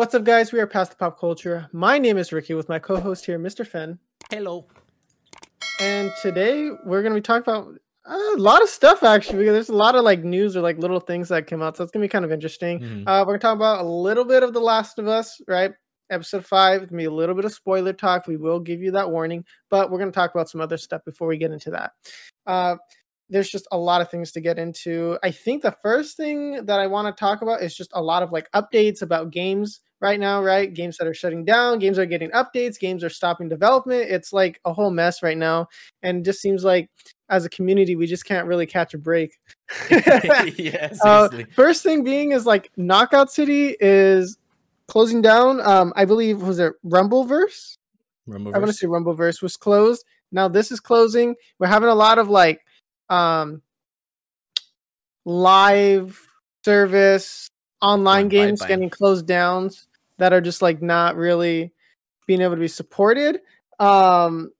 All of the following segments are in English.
What's up, guys? We are past the pop culture. My name is Ricky with my co-host here, Mr. Fenn, Hello. and today we're gonna be talking about a lot of stuff. Actually, because there's a lot of like news or like little things that came out, so it's gonna be kind of interesting. Mhm. Uh, we're gonna talk about a little bit of The Last of Us, right? Episode five. It's gonna be a little bit of spoiler talk. We will give you that warning, but we're gonna talk about some other stuff before we get into that. Uh, there's just a lot of things to get into. I think the first thing that I want to talk about is just a lot of like updates about games right now, right? Games that are shutting down, games are getting updates, games are stopping development. It's like a whole mess right now. And it just seems like as a community, we just can't really catch a break. yeah, Uh, first thing being is like Knockout City is closing down. Um, I believe was it Rumbleverse? Rumble I want to say Rumbleverse was closed. Now this is closing. We're having a lot of like um live service online Going games getting closed down that are just like not really being able to be supported. Um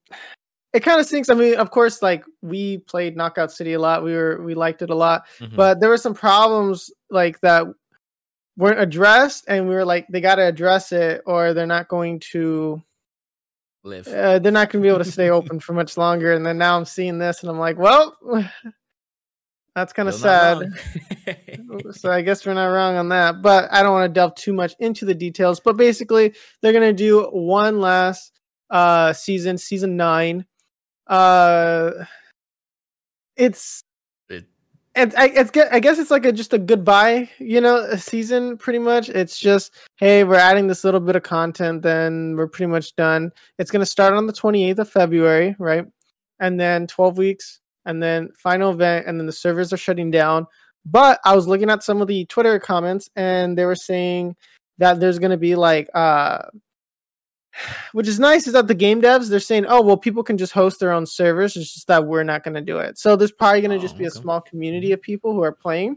it kind of stinks. I mean, of course, like we played Knockout City a lot. We were we liked it a lot Mhm. but there were some problems like that weren't addressed and we were like they got to address it or they're not going to live. uh, they're not going to be able to stay open for much longer and then now i'm seeing this and i'm like well that's kind of sad so i guess we're not wrong on that but i don't want to delve too much into the details but basically they're going to do one last uh season season 9 uh it's It- it's I, it's. I guess it's like a just a goodbye, you know, a season pretty much. It's just hey, we're adding this little bit of content, then we're pretty much done. It's gonna start on the twenty eighth of February, right? And then twelve weeks, and then final event, and then the servers are shutting down. But I was looking at some of the Twitter comments, and they were saying that there's gonna be like uh which is nice is that the game devs they're saying oh well people can just host their own servers it's just that we're not going to do it so there's probably going to just Oh, be a okay. small community of people who are playing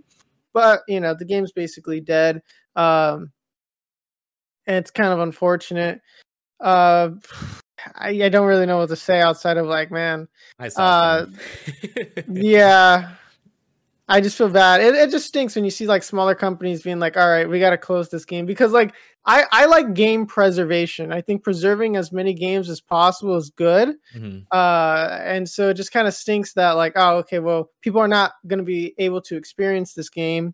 but you know the game's basically dead um and it's kind of unfortunate uh I, I don't really know what to say outside of like man I saw uh, yeah. I just feel bad. It, it just stinks when you see like smaller companies being like all right we got to close this game because like i i like game preservation. I think preserving as many games as possible is good Mhm. uh and so it just kind of stinks that like oh okay well people are not going to be able to experience this game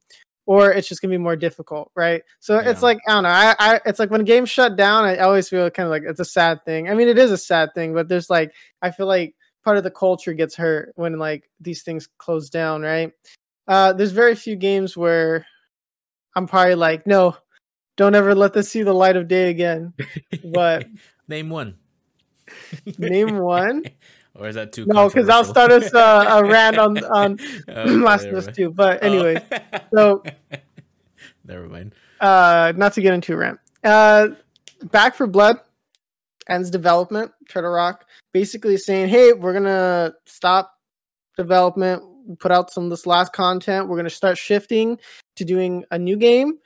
or it's just to be more difficult right? So it's like i don't know I, I it's like when games shut down i always feel kind of like it's a sad thing. I mean it is a sad thing but there's like i feel like part of the culture gets hurt when like these things close down right? Uh there's very few games where i'm probably like no don't ever let this see the light of day again. But- name one. name one or is that too? no because i'll start us uh, a rant on on Okay, Last of Us mind. 2. But Oh. so- never mind. uh, not to get into a rant. Uh, Back 4 Blood ends development. Turtle Rock basically saying, "Hey, we're gonna stop development. Put out some of this last content. We're gonna start shifting to doing a new game."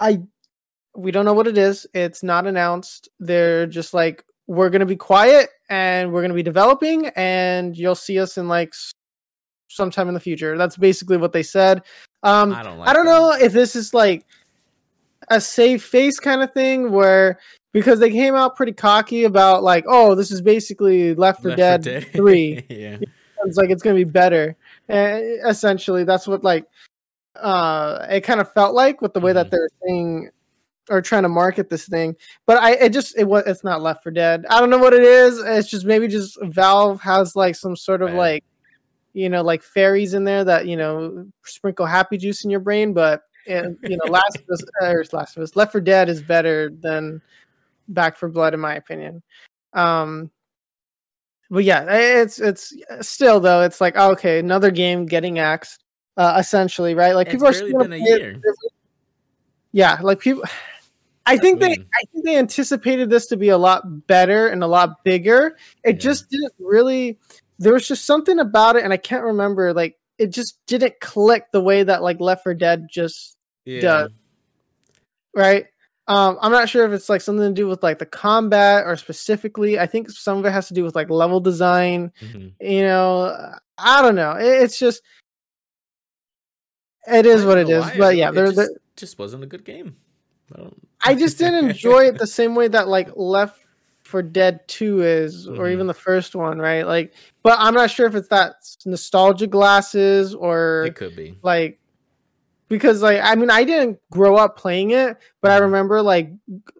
I we don't know what it is. It's not announced. They're just like we're gonna be quiet and we're gonna be developing, and you'll see us in like s- sometime in the future. That's basically what they said. Um, I don't. Like I don't know if this is like a safe face kind of thing where because they came out pretty cocky about like, oh, this is basically Left for Left Dead, 4 3. yeah. It's like it's gonna be better. Uh, essentially, that's what like uh it kind of felt like with the way that Mhm. they're saying or trying to market this thing. But I it just it was it's not Left 4 Dead. I don't know what it is. It's just maybe just Valve has like some sort of Right. like you know like fairies in there that you know sprinkle happy juice in your brain. But and, you know, Last of Us or Last of Us Left 4 Dead is better than Back 4 Blood in my opinion. Um but yeah, it's it's still though. It's like okay, another game getting axed, uh, essentially, right? Like It's people are still been a it. year. Yeah, like people. I think they. I think they anticipated this to be a lot better and a lot bigger. It Yeah. just didn't really. There was just something about it, and I can't remember. Like it just didn't click the way that like Left 4 Dead just Yeah. does. right. Um, I'm not sure if it's like something to do with like the combat or specifically. I think some of it has to do with like level design. Mhm. You know, I don't know. It- It's just it is what it is. why, But yeah, it there, just, there, just wasn't a good game. I. I just didn't enjoy it the same way that like Left 4 Dead 2 is or Mhm. even the first one, right? Like but I'm not sure if it's that nostalgia glasses or It could be. like because like I mean I didn't grow up playing it, but I Mhm. remember like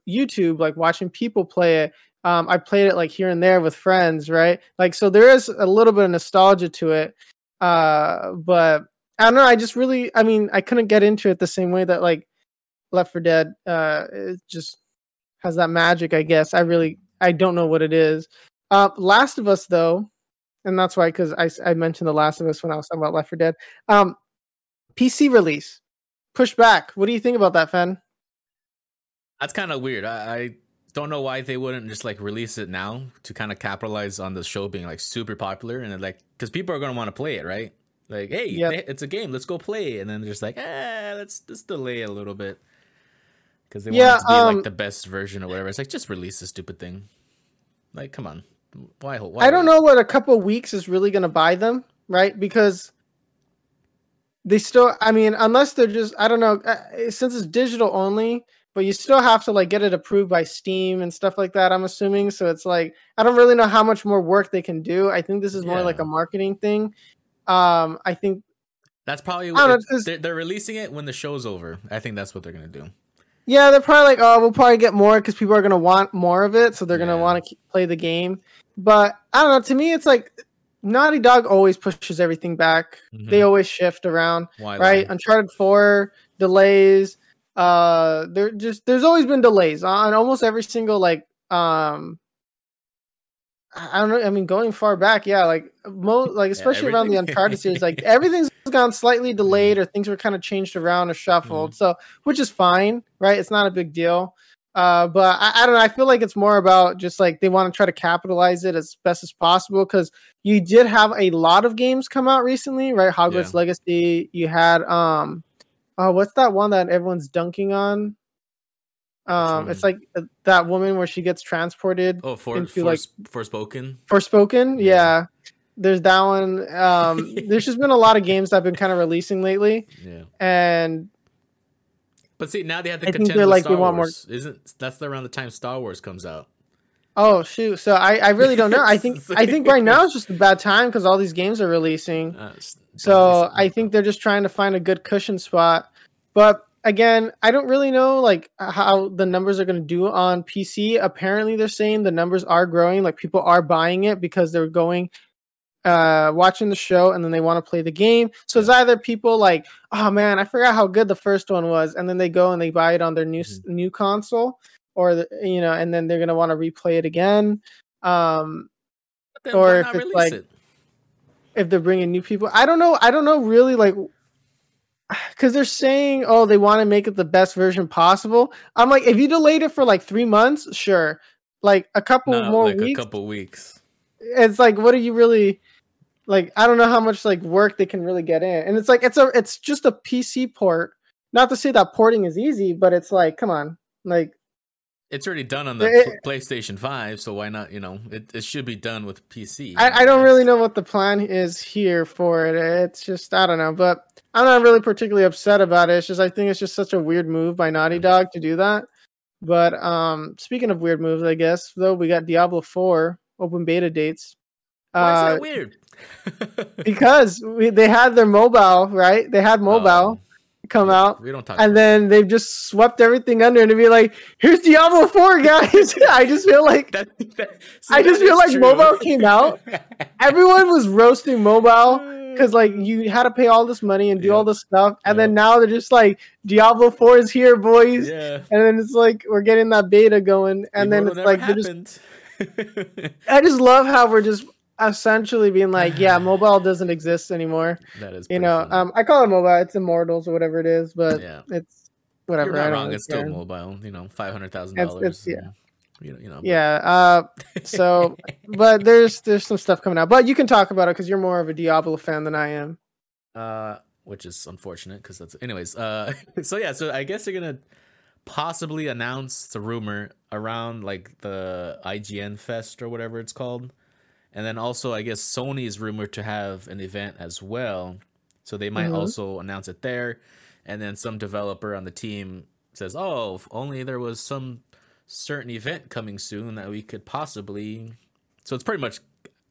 YouTube like watching people play it. Um, I played it like here and there with friends, right? Like so there is a little bit of nostalgia to it. Uh, but I don't know. I just really, I mean, I couldn't get into it the same way that like Left 4 Dead. Uh, it just has that magic. I guess I really, I don't know what it is. Uh, Last of Us though, and that's why because I mentioned the Last of Us when I was talking about Left 4 Dead. Um, PC release pushed back. What do you think about that, Fen? That's kind of weird. I, I don't know why they wouldn't just like release it now to kind of capitalize on the show being like super popular and like because people are gonna want to play it, right? Like, hey, Yep. it's a game, let's go play, and then they're just like, ah, let's let's delay a little bit because they Yeah, want it to be um, like the best version or whatever. It's like just release the stupid thing. Like, come on, why? why I don't know what a couple weeks is really going to buy them, right? Because they still, I mean, unless they're just, I don't know, uh, since it's digital only, but you still have to like get it approved by Steam and stuff like that. I'm assuming. So it's like, I don't really know how much more work they can do. I think this is more like a marketing thing. Um, I think, That's probably what they're, they're releasing it when the show's over. I think that's what they're gonna do. Yeah, they're probably like, oh, we'll probably get more because people are going to want more of it. So they're going to want to play the game. But I don't know. To me, it's like Naughty Dog always pushes everything back. They Mhm. always shift around. why right? lie? Uncharted Four delays. Uh, there just there's always been delays on almost every single like um. I don't know. I mean, going far back, yeah, like most, like especially around the. Uncharted series, like everything's gone slightly delayed or things were kind of changed around or shuffled. So, which is fine, right? It's not a big deal. Uh, but I, I don't know. I feel like it's more about just like they want to try to capitalize it as best as possible because you did have a lot of games come out recently, right? Hogwarts Yeah. Legacy. You had um, oh, what's that one that everyone's dunking on? Um, it's like uh, that woman where she gets transported. Oh, for, into, for like- Forspoken. Forspoken, Yeah. yeah. There's that one. Um, there's just been a lot of games that have been kind of releasing lately, Yeah. and But see, now they have to I contend they're with like, Star they want more- Isn't that's around the time Star Wars comes out? oh shoot. So I, I really don't know. I think I think right now it's just a bad time because all these games are releasing. Uh, So I think they're just trying to find a good cushion spot. But again, I don't really know like how the numbers are going to do on PC. Apparently, they're saying the numbers are growing. Like people are buying it because they're going, uh, watching the show and then they want to play the game. So it's either people like, oh man, I forgot how good the first one was, and then they go and they buy it on their new s new console, or the, you know, and then they're going to want to replay it again. Um, or if it's like- it? if they're bringing new people. I don't know. I don't know really like because they're saying, oh, they want to make it the best version possible. I'm like, if you delayed it for like three months, sure. Like a couple No, more like weeks, a couple weeks. it's like, what are you really like? I don't know how much like work they can really get in, and it's like it's a it's just a PC port. Not to say that porting is easy, but it's like, come on, like It's already done on the It- PlayStation Five, so why not? You know, it, it should be done with PC. I, I don't really know what the plan is here for it. It's just I don't know, but I'm not really particularly upset about it. It's just I think it's just such a weird move by Naughty Dog to do that. But um, speaking of weird moves, I guess though we got Diablo Four open beta dates. Why is Uh, that weird? because we, they had their mobile right. They had mobile Um, come out, We don't talk. and then they've just swept everything under and to be like, "Here's Diablo Four, guys." I just feel like that, that- see, I just feel like true. mobile came out, everyone was roasting mobile because like you had to pay all this money and do Yeah. all this stuff, and then now they're just like Diablo Four is here, boys, yeah, and then it's like we're getting that beta going, and then it's like just. I just love how we're just essentially being like, yeah, mobile doesn't exist anymore. that is, You know, funny. um, I call it mobile. It's Immortals or whatever it is, but yeah, it's whatever. you're not wrong. It's still mobile. You know, five hundred thousand dollars. yeah. You know, you know. but- Yeah. Uh, so, but there's there's some stuff coming out, but you can talk about it because you're more of a Diablo fan than I am. uh, which is unfortunate because that's. Anyways, uh, so yeah, so I guess they're gonna possibly announce the rumor around like the IGN Fest or whatever it's called, and then also I guess Sony is rumored to have an event as well, so they might Mhm. also announce it there, and then some developer on the team says, "Oh, if only there was some certain event coming soon that we could possibly." So it's pretty much,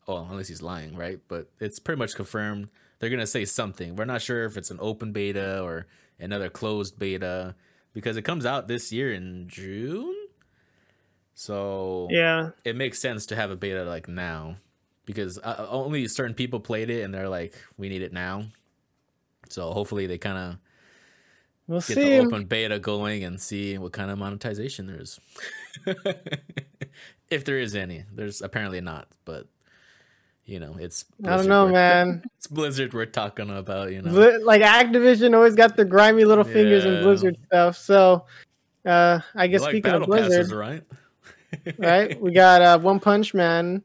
well, unless he's lying, right? But it's pretty much confirmed they're gonna say something. We're not sure if it's an open beta or another closed beta because it comes out this year in June. So Yeah. it makes sense to have a beta like now because uh, only certain people played it and they're like, we need it now. So hopefully they kind of We'll get see. the open beta going and see what kind of monetization there is. if there is any, there's apparently not, but you know, it's I don't know, man. It's Blizzard we're talking about, you know. Like Activision always got the grimy little fingers in Blizzard stuff. So, uh, I guess speaking of Blizzard, passes, right? right? We got uh, One Punch Man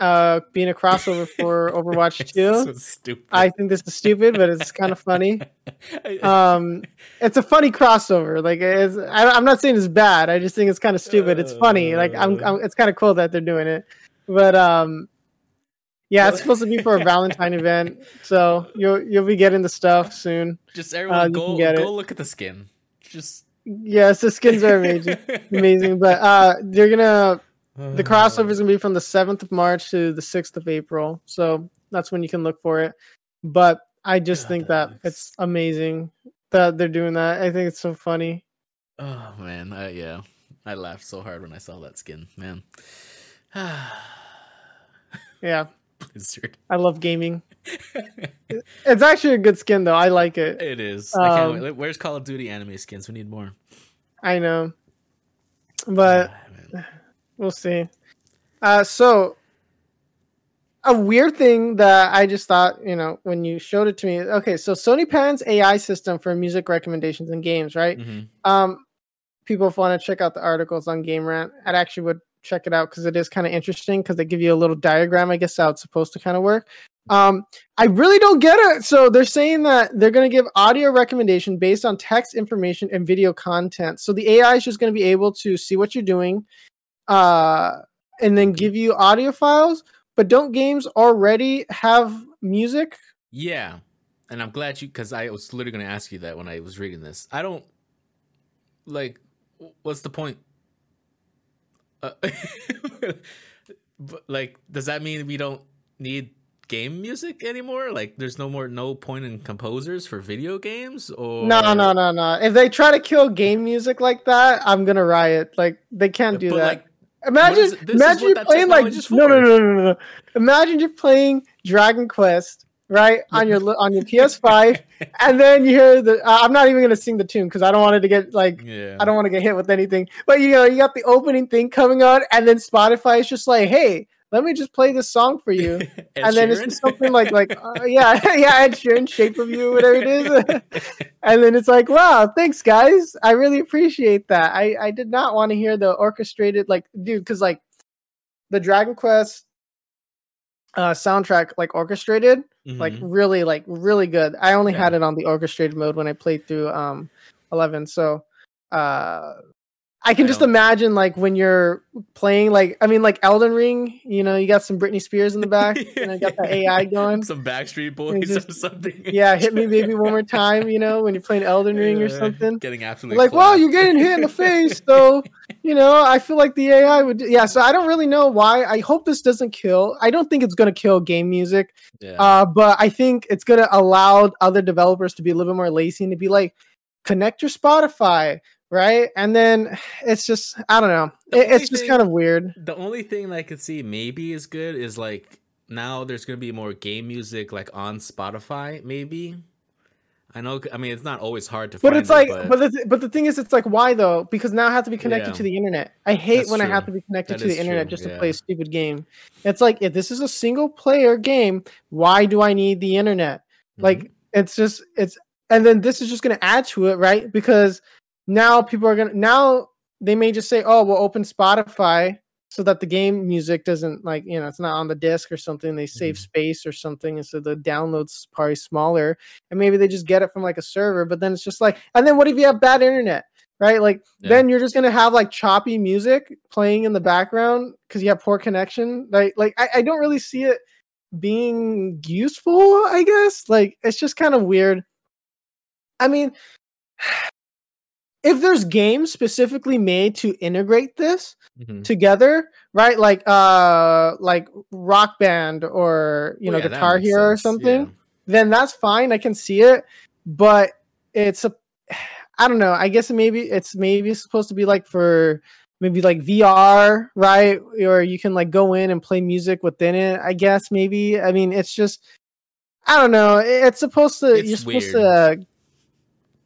uh, being a crossover for Overwatch It's 2. so stupid. I think this is stupid, but it's kind of funny. Um, it's a funny crossover. Like, I, I'm not saying it's bad. I just think it's kind of stupid. It's funny. Like, I'm, I'm it's kind of cool that they're doing it. But um, yeah, it's supposed to be for a Valentine event, so you'll you'll be getting the stuff soon. just everyone uh, go go it. look at the skin. Just Yes, the skins are amazing, amazing. But uh, they're gonna the crossover is gonna be from the seventh of March to the sixth of April, so that's when you can look for it. But I just God, think that that it's amazing that they're doing that. I think it's so funny. Oh man, uh, yeah, I laughed so hard when I saw that skin, man. Yeah, Blizzard. I love gaming. It's actually a good skin though. I like it. It is. I can't Um, wait. Where's Call of Duty anime skins? We need more. I know, but. We'll see. Uh, so a weird thing that I just thought, you know, when you showed it to me. Okay, so Sony Pan's AI system for music recommendations and games, right? Mhm. Um, people want to check out the articles on Game Rant. I'd actually would check it out because it is kind of interesting because they give you a little diagram, I guess, how it's supposed to kind of work. Um, I really don't get it. So they're saying that they're going to give audio recommendation based on text information and video content. So the AI is just going to be able to see what you're doing, uh, and then give you audio files. But don't games already have music? Yeah, and I'm glad you because I was literally going to ask you that when I was reading this. I don't like. What's the point? Uh, but like, does that mean we don't need game music anymore? Like, there's no more no point in composers for video games, or No, no, no, no. If they try to kill game music like that, I'm gonna riot. Like they can't do But, that. like, imagine, is- imagine you're playing like no, no, no, no, no, no. Imagine you're playing Dragon Quest right on your on your PS5, and then you hear the. Uh, I'm not even gonna sing the tune because I don't want it to get like yeah, I don't want to get hit with anything. But you know, you got the opening thing coming on, and then Spotify is just like, "Hey, let me just play this song for you." And then it's Sheeran? something like like uh, yeah yeah Ed Sheeran shape of you whatever it is and then it's like wow thanks guys I really appreciate that I I did not want to hear the orchestrated like dude because like the Dragon Quest uh soundtrack like orchestrated like Mhm. really like really good I only Yeah. had it on the orchestrated mode when I played through um 11 so uh I can I just imagine like when you're playing like I mean like Elden Ring, you know, you got some Britney Spears in the back, and I got the AI going. some Backstreet Boys just- or something. Yeah, hit me baby one more time, you know, when you're playing Elden Ring or something. Getting absolutely Like, well, clapped. you're getting hit in the face, so you know, I feel like the AI would. do- Yeah, so I don't really know why. I hope this doesn't kill. I don't think it's gonna kill game music, yeah. uh, but I think it's gonna allow other developers to be a little bit more lazy and to be like, connect your Spotify, right? And then it's just, I don't know, It- it's just thing- kind of weird. The only thing I could see maybe is good is like now there's gonna be more game music like on Spotify. Maybe I know. I mean, it's not always hard to find. But it's like, it, but the, th- but the thing is, it's like, why though? Because now I have to be connected Yeah. to the internet. I hate That's when I have to be connected That to the internet true, just to yeah. play a stupid game. It's like, if this is a single player game, why do I need the internet? Mm-hmm. Like, it's just, it's, and then this is just going to add to it, right? Because now people are to, now they may just say, oh, we'll open Spotify so that the game music doesn't like, you know, it's not on the disc or something. They save Mhm. space or something. And so the download's probably smaller. And maybe they just get it from like a server, but then it's just like, and then what if you have bad internet? Right, like Yeah. then you're just gonna have like choppy music playing in the background because you have poor connection. Like, like I, I don't really see it being useful. I guess like it's just kind of weird. I mean, if there's games specifically made to integrate this Mhm. together, right? Like uh like Rock Band or you Well, know yeah, Guitar Hero or something, yeah. then that's fine. I can see it, but it's a I don't know. I guess maybe it's maybe supposed to be like for maybe like VR, right? Or you can like go in and play music within it. I guess maybe. I mean, it's just I don't know. It's supposed to. It's you're supposed weird. to.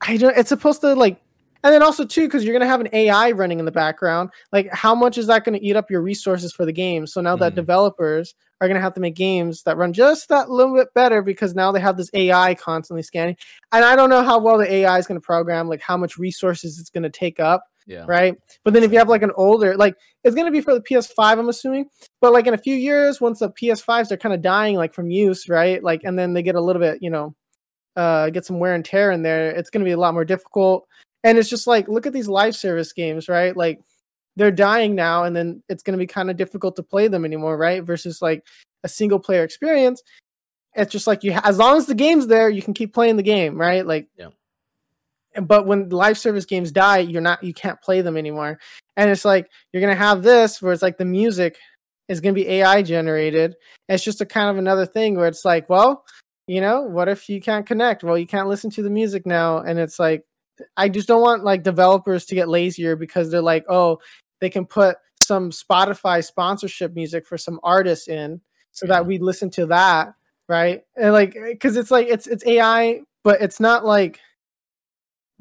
I don't. It's supposed to like, and then also too because you're gonna have an AI running in the background. Like, how much is that gonna eat up your resources for the game? So now that Mhm. developers are gonna have to make games that run just that little bit better because now they have this AI constantly scanning. And I don't know how well the AI is gonna program, like how much resources it's gonna take up Yeah. right? But then if you have like an older, like it's gonna be for the PS5, I'm assuming. But like in a few years, once the PS5s are kind of dying like from use, right? Like and then they get a little bit, you know, uh get some wear and tear in there, it's gonna be a lot more difficult. And it's just like look at these live service games, right? Like they're dying now, and then it's gonna be kind of difficult to play them anymore, right? Versus like a single player experience. It's just like you ha- as long as the game's there, you can keep playing the game, right? Like Yeah. but when live service games die you're not you can't play them anymore and it's like you're gonna have this where it's like the music is gonna be ai generated it's just a kind of another thing where it's like well you know what if you can't connect well you can't listen to the music now and it's like i just don't want like developers to get lazier because they're like oh they can put some spotify sponsorship music for some artists in so Yeah. that we listen to that right and like because it's like it's it's ai but it's not like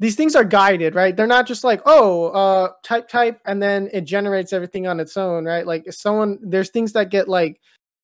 these things are guided, right? They're not just like, oh, uh, type type, and then it generates everything on its own, right? Like if someone, there's things that get like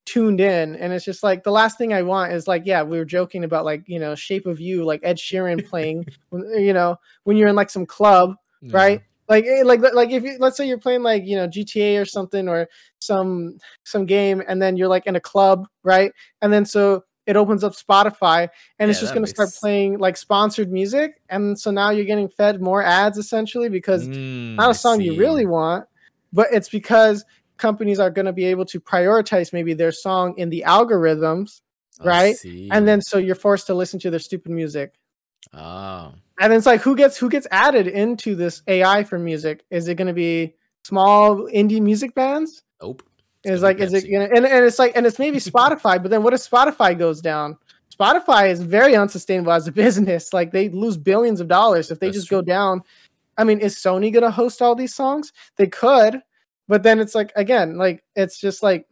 tuned in, and it's just like the last thing I want is like, yeah, we were joking about like you know Shape of You, like Ed Sheeran playing, you know, when you're in like some club, Yeah. right? Like, eh, like, like if you let's say you're playing like you know GTA or something or some some game, and then you're like in a club, right? And then so it opens up Spotify, and it's just going to start playing like sponsored music, and so now you're getting fed more ads essentially because Mm, not a song you really want, but it's because companies are going to be able to prioritize maybe their song in the algorithms, right? and then so you're forced to listen to their stupid music. oh, And it's like who gets who gets added into this AI for music? Is it going to be small indie music bands? nope. Is gonna like is it gonna and, and it's like and it's maybe Spotify, but then what if Spotify goes down? Spotify is very unsustainable as a business. Like they lose billions of dollars if they That's just true. go down. I mean, is Sony gonna host all these songs? They could, but then it's like again, like it's just like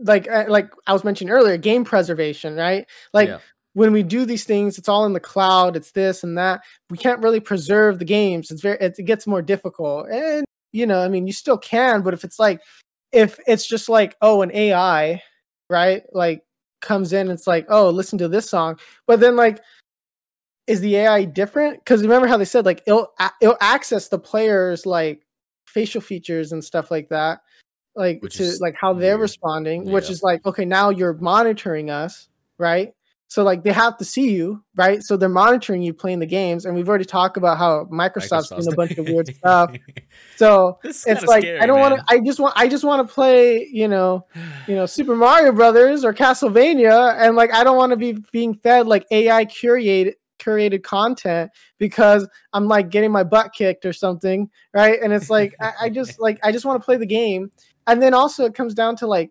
like uh, like I was mentioning earlier, game preservation, right? Like Yeah. when we do these things, it's all in the cloud. It's this and that. We can't really preserve the games. It's very it, it gets more difficult. And you know, I mean, you still can, but if it's like if it's just like oh, an AI, right? Like comes in, it's like oh, listen to this song, but then like. Is the AI different? Because remember how they said like it'll it'll access the players like facial features and stuff like that, like Which to is like how they're weird. responding, which is like okay, now you're monitoring us, right? So like they have to see you, right? So they're monitoring you playing the games, and we've already talked about how Microsoft's doing a bunch of weird stuff. So it's like scary, I don't want to. I just want. I just want to play. You know, you know, Super Mario Brothers or Castlevania, and like I don't want to be being fed like AI curated curated content because I'm like getting my butt kicked or something, right? And it's like I, I just like I just want to play the game, and then also it comes down to like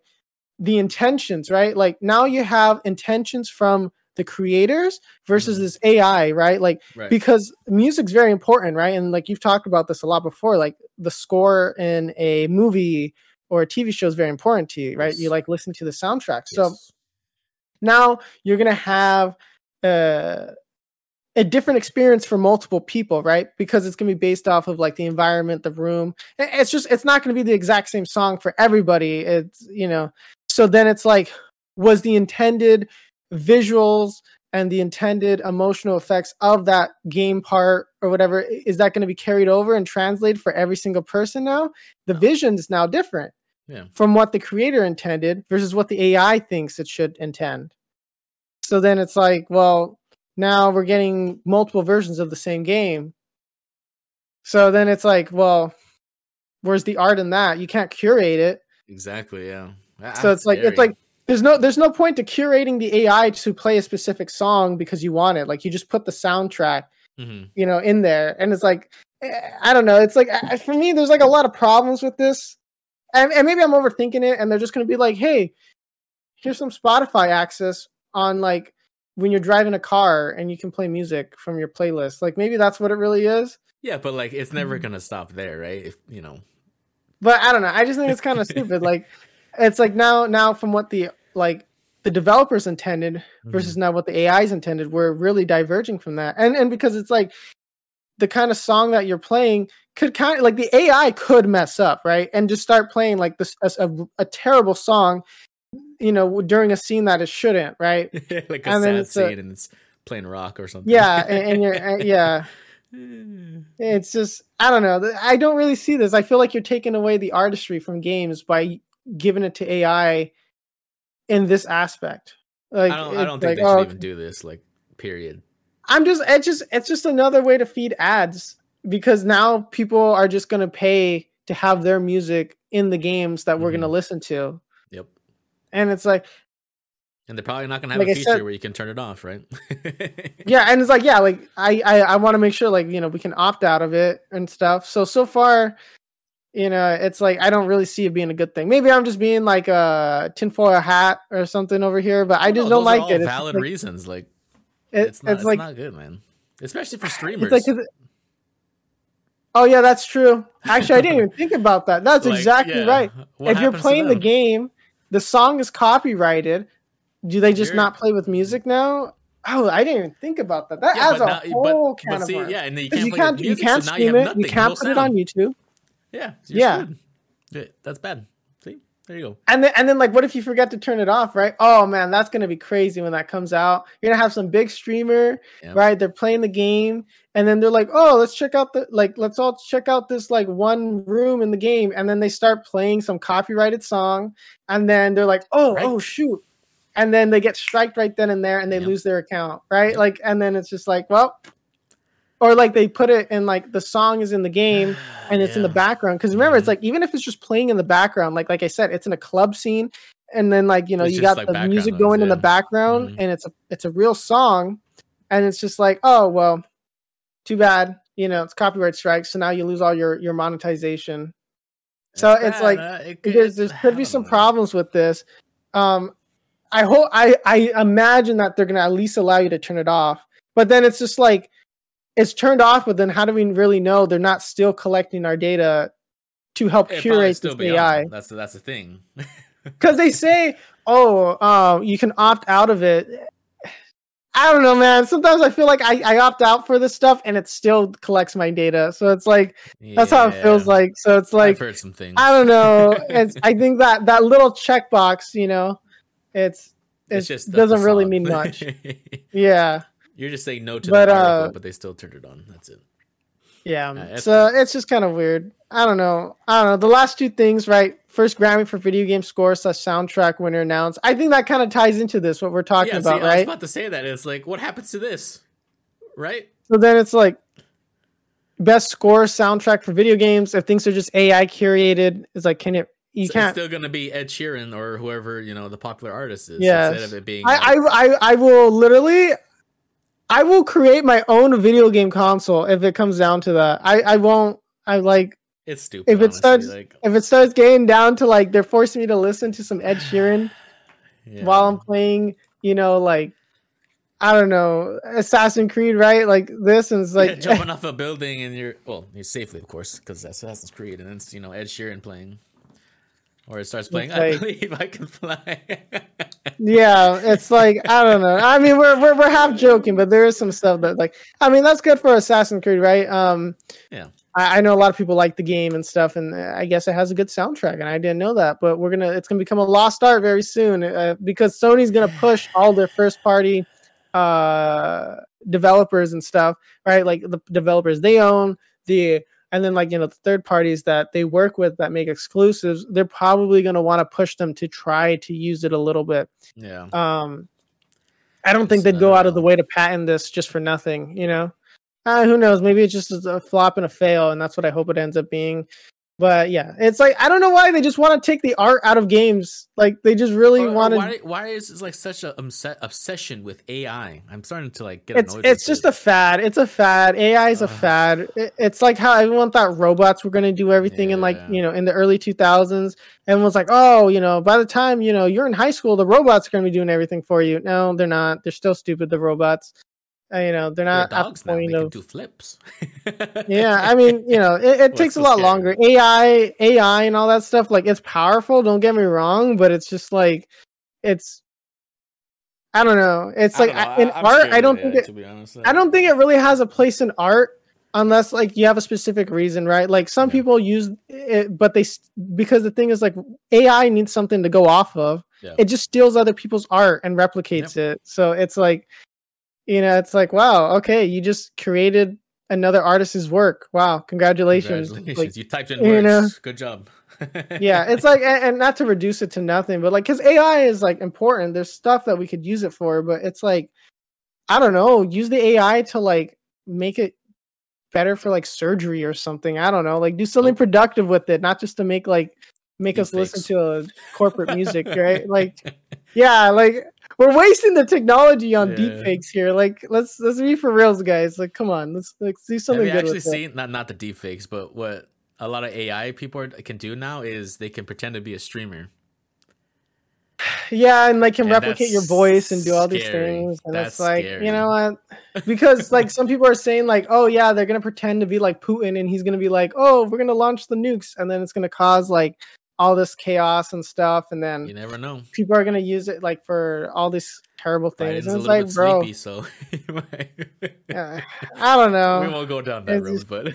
the intentions, right? Like now you have intentions from the creators versus Mhm. this AI, right? Like Right. because music's very important, right? And like you've talked about this a lot before, like the score in a movie or a TV show is very important to you, right? You like listen to the soundtrack. So now you're gonna have uh, a different experience for multiple people, right? Because it's gonna be based off of like the environment, the room. It's just it's not gonna be the exact same song for everybody. It's you know, so then it's like, was the intended visuals and the intended emotional effects of that game part or whatever is that going to be carried over and translated for every single person now the No. vision is now different Yeah. from what the creator intended versus what the ai thinks it should intend so then it's like well now we're getting multiple versions of the same game so then it's like well where's the art in that you can't curate it Exactly. Yeah. Ah, so it's like it's like there's no there's no point to curating the AI to play a specific song because you want it. Like you just put the soundtrack Mhm. you know, in there, and it's like eh, I don't know. It's like for me, there's like a lot of problems with this, and, and maybe I'm overthinking it, and they're just gonna be like, hey, here's some Spotify access on like when you're driving a car and you can play music from your playlist. Like maybe that's what it really is. Yeah, but like it's Mm-hmm. never gonna stop there, right? If you know, but I don't know. I just think it's kind of stupid. Like it's like now now from what the like the developers intended versus now what the AIs intended, we're really diverging from that. And and because it's like the kind of song that you're playing could kind of like the AI could mess up, right? And just start playing like this a, a, a terrible song, you know, during a scene that it shouldn't, right? like a And sad it's a- scene and it's playing rock or something. Yeah, and, and you're uh, yeah. It's just I don't know. I don't really see this. I feel like you're taking away the artistry from games by giving it to AI in this aspect. Like I don't. I don't think like, they oh, should even do this. Like, period. I'm just it's just it's just another way to feed ads because now people are just going to pay to have their music in the games that we're going to Mhm. listen to. And it's like And they're probably not gonna have Like a feature said- where you can turn it off, right? yeah, and it's like yeah, like I I, I want to make sure like you know we can opt out of it and stuff. So so far, you know, it's like I don't really see it being a good thing. Maybe I'm just being like a tinfoil hat or something over here, but I just those don't like it. It's Valid like, reasons. Like, it- it's not. It's, like not good, man. Especially for it's streamers. like it- oh yeah, that's true. Actually, I didn't even think about that. That's Like, exactly yeah, right. what if you're playing the game, the song is copyrighted. Do they just You're- not play with music now? Oh, I didn't even think about that. That Yeah, adds a now- whole but, can but of see, worms. yeah, and then you can't you play can't with you music, can't so stream you it. nothing. You can't no put it sound. on YouTube. Yeah, Yeah. screwed. That's bad. See, there you go. And then and then like what if you forget to turn it off, right? Oh man, that's gonna be crazy when that comes out. You're gonna have some big streamer, Yeah. right? They're playing the game, and then they're like, oh, let's check out the like let's all check out this like one room in the game, and then they start playing some copyrighted song, and then they're like, oh, Right. oh shoot. And then they get striked right then and there and they Yep. lose their account, right? Yep. Like, and then it's just like, well, or like they put it in like the song is in the game and it's in the background because remember it's Mhm. like even if it's just playing in the background like like i said it's in a club scene and then like you know It's you got like, the music going in the yeah. background Mhm. and it's a it's a real song and it's just like oh well too bad you know it's copyright strike so now you lose all your your monetization so It's it's bad, like uh, it there's, it- there's could be some know. problems with this um i hope i i imagine that they're gonna at least allow you to turn it off but then it's just like it's turned off but then how do we really know they're not still collecting our data to help It'd curate this on. ai That's the, that's the thing. because they say oh uh, you can opt out of it i don't know man sometimes i feel like I, I opt out for this stuff and it still collects my data so it's like that's how it feels like so it's I've like heard some things. I don't know. It's I think that that little checkbox, you know, it's it It's just doesn't really mean much. Yeah, You're just saying no to But, the article, uh, but they still turned it on. That's it. Yeah. it's so it's just kind of weird. I don't know. I don't know. The last two things, right? First Grammy for video game score slash soundtrack winner announced. I think that kind of ties into this what we're talking yeah, about, see, I was about to say that. It's like, what happens to this? Right? So then it's like best score soundtrack for video games. If things are just AI curated, it's like can it? You So can't. It's still gonna be Ed Sheeran or whoever you know the popular artist is. Yeah, Instead of it being. I, like- I I I will literally I will create my own video game console if it comes down to that. I I won't I like it's stupid. if it honestly, starts- like, if it starts getting down to like they're forcing me to listen to some Ed Sheeran yeah. while I'm playing, you know, like I don't know, Assassin's Creed, right? Like this and it's Yeah, like jumping off a building and you're well, you're safely, of course, because that's Assassin's Creed, and then it's you know Ed Sheeran playing, or it starts playing. I believe I can fly. yeah, it's like I don't know. I mean, we're we're we're half joking, but there is some stuff that like I mean that's good for Assassin's Creed, right? Um, Yeah. I, I know a lot of people like the game and stuff, and uh, I guess it has a good soundtrack, and I didn't know that. But we're gonna it's gonna become a lost art very soon uh, because Sony's gonna push all their first party uh developers and stuff, right? Like the developers they own the and then like you know the third parties that they work with that make exclusives they're probably going to want to push them to try to use it a little bit. Yeah, um i don't think they'd go out of the uh, way to patent this just for nothing you know? Uh, who knows? Maybe it's just a flop and a fail and that's what i hope it ends up being But yeah, it's like I don't know why they just want to take the art out of games. Like they just really want to. why, why is it like such a obs- obsession with AI? I'm starting to like get It's annoyed. it's just it. a fad. It's a fad. AI is a fad. It- It's like how everyone thought robots were going to do everything in like Yeah. you know in the early 2000s. Everyone's like, oh, you know, by the time you know you're in high school, the robots are going to be doing everything for you. No, they're not. They're still stupid. The robots. Uh, you know, they're They're not at dogs the now. They point can of do flips. yeah i mean you know it, it takes a lot scary. longer ai ai and all that stuff like it's powerful don't get me wrong but it's just like it's i don't know it's like I in art i don't think it to be honest. i don't think it really has a place in art unless like you have a specific reason right like some Yeah. people use it but they because the thing is like ai needs something to go off of Yeah. it just steals other people's art and replicates it so it's like you know it's like wow okay you just created another artist's work wow congratulations, Congratulations. Like, you typed in you words. know. Good job. yeah it's like and, and not to reduce it to nothing but like because ai is like important there's stuff that we could use it for but it's like i don't know use the ai to like make it better for like surgery or something i don't know like do something productive with it not just to make like make us listen to a corporate music right like yeah like we're wasting the technology on Yeah. deepfakes here like let's let's be for reals guys like come on let's let's do Have something you good actually seen not not the deepfakes, but what a lot of AI people are, can do now is they can pretend to be a streamer. yeah and like can And replicate your voice and do all these scary. things and That's it's like scary. you know what because like some people are saying like oh yeah they're gonna pretend to be like putin and he's gonna be like oh we're gonna launch the nukes and then it's gonna cause like all this chaos and stuff and then You never know. people are gonna use it like for all these terrible things Biden's a and it's little like bit bro sleepy, so i don't know we won't go down that It's road, just- but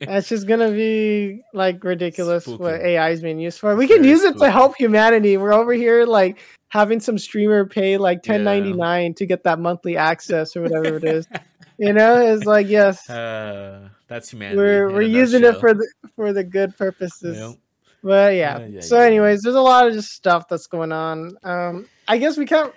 It's just gonna be like ridiculous what AI is being used for. We can Very use it to help humanity. We're over here like having some streamer pay like ten ninety nine to get that monthly access or whatever it is. You know, it's like yes, uh, that's humanity. we're we're using it for the for the good purposes. Yep. But yeah. Yeah, yeah, so, yeah. anyways, there's a lot of just stuff that's going on. Um, I guess we can't.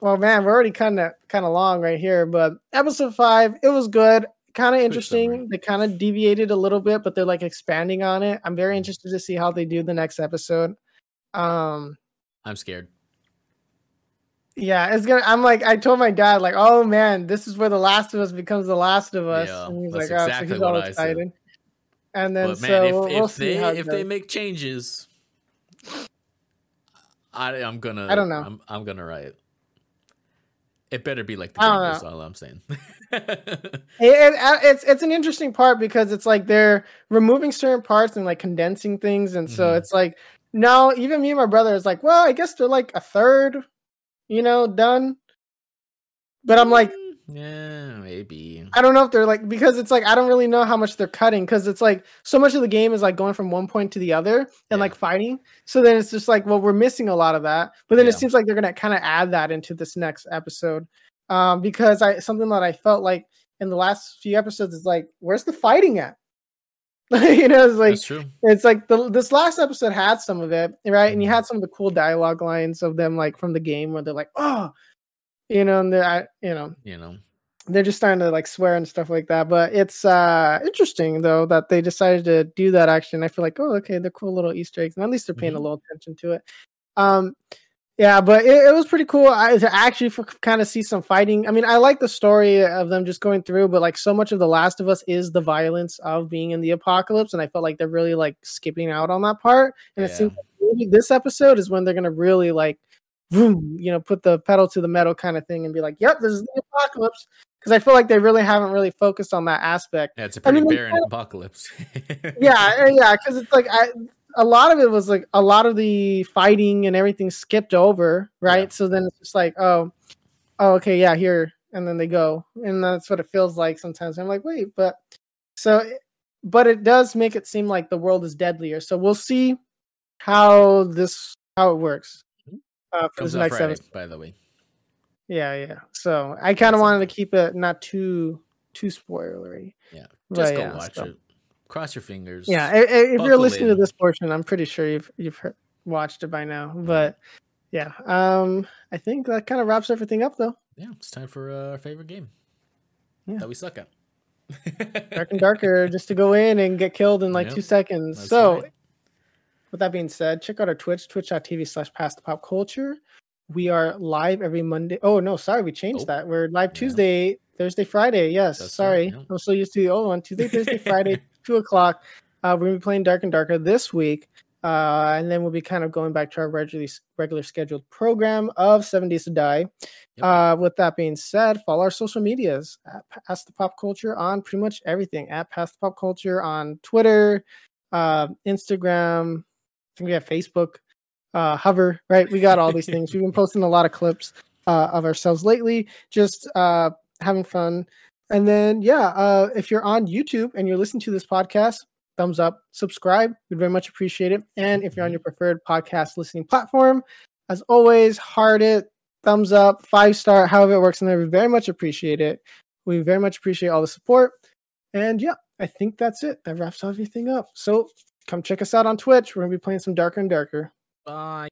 Well, man, we're already kind of kind of long right here, but episode five, it was good, kind of interesting. They kind of deviated a little bit, but they're like expanding on it. I'm very interested to see how they do the next episode. Um, I'm scared. yeah, it's gonna. I'm like, I told my dad, like, oh man, this is where the Last of Us becomes the Last of Us, Yeah, and he's like, oh, exactly so he's all excited. And then But so man, if, we'll, we'll if they if they make changes, I I'm gonna I don't know. I'm, I'm gonna riot. It better be like the game. That's all I'm saying. It, it, uh, it's it's an interesting part because it's like they're removing certain parts and like condensing things, and so Mhm. it's like now even me and my brother is like, well, I guess they're like a third, you know, done. But I'm like, yeah, maybe. I don't know if they're like because it's like I don't really know how much they're cutting because it's like so much of the game is like going from one point to the other and Yeah. like fighting. So then it's just like, well, we're missing a lot of that. But then it seems like they're gonna kind of add that into this next episode. Um, because I something that I felt like in the last few episodes is like, where's the fighting at? you know, it's like it's like the this last episode had some of it, right? And you Mhm. had some of the cool dialogue lines of them like from the game where they're like, oh, you know, and they're I- you know, You know, they're just starting to like swear and stuff like that. But it's uh interesting though that they decided to do that action. I feel like, oh, okay, they're cool little Easter eggs, and at least they're paying a Mhm. little attention to it. Um, yeah, but it, it was pretty cool I, to actually kind of see some fighting. I mean, I like the story of them just going through, but like so much of The Last of Us is the violence of being in the apocalypse, and I felt like they're really like skipping out on that part. And it seems like maybe this episode is when they're gonna really like, vroom, you know, put the pedal to the metal kind of thing and be like, "Yep, this is the apocalypse." Because I feel like they really haven't really focused on that aspect. yeah, it's a pretty mean, they barren kinda- apocalypse. Yeah, yeah, because it's like I, a lot of it was like a lot of the fighting and everything skipped over, right? Yeah. So then it's just like, oh, oh, okay, yeah, here, and then they go, and that's what it feels like sometimes. I'm like, wait, but so, but it does make it seem like the world is deadlier. So we'll see how this how it works. Uh, for Comes this next Friday, episode. by the way. Yeah, yeah. So I kind of wanted to keep it not too too spoilery. Yeah, But just go yeah, watch so- it. Cross your fingers. Yeah, i- i- if you're listening to this portion, I'm pretty sure you've you've heard, watched it by now. But yeah, um, I think that kind of wraps everything up, though. yeah. It's time for uh, our favorite game Yeah. that we suck at. dark and darker just to go in and get killed in like Yep, two seconds. That's So right. With that being said, check out our Twitch, twitch.tv slash past the pop culture. We are live every Monday. Oh no, sorry, we changed Oh, that. We're live yeah. Tuesday, Thursday, Friday. Yes, That's right, sorry. yeah. I'm so used to the old one. Tuesday, Thursday, Friday, two o'clock. Uh, we're gonna be playing Dark and Darker this week. Uh, and then we'll be kind of going back to our regularly regular scheduled program of Seven Days to Die. Yep. Uh, with that being said, follow our social medias at Past the Pop Culture on pretty much everything. At Past the Pop Culture on Twitter, uh, Instagram. I think we have Facebook, uh, Hover. Right, we got all these things. We've been posting a lot of clips uh, of ourselves lately, just uh, having fun. And then, yeah, uh, if you're on YouTube and you're listening to this podcast, thumbs up, subscribe. We'd very much appreciate it. And if you're on your preferred podcast listening platform, as always, heart it, thumbs up, five star, however it works in there. We very much appreciate it. We very much appreciate all the support. And yeah, I think that's it. That wraps everything up. So come check us out on Twitch. We're going to be playing some Darker and Darker. Bye.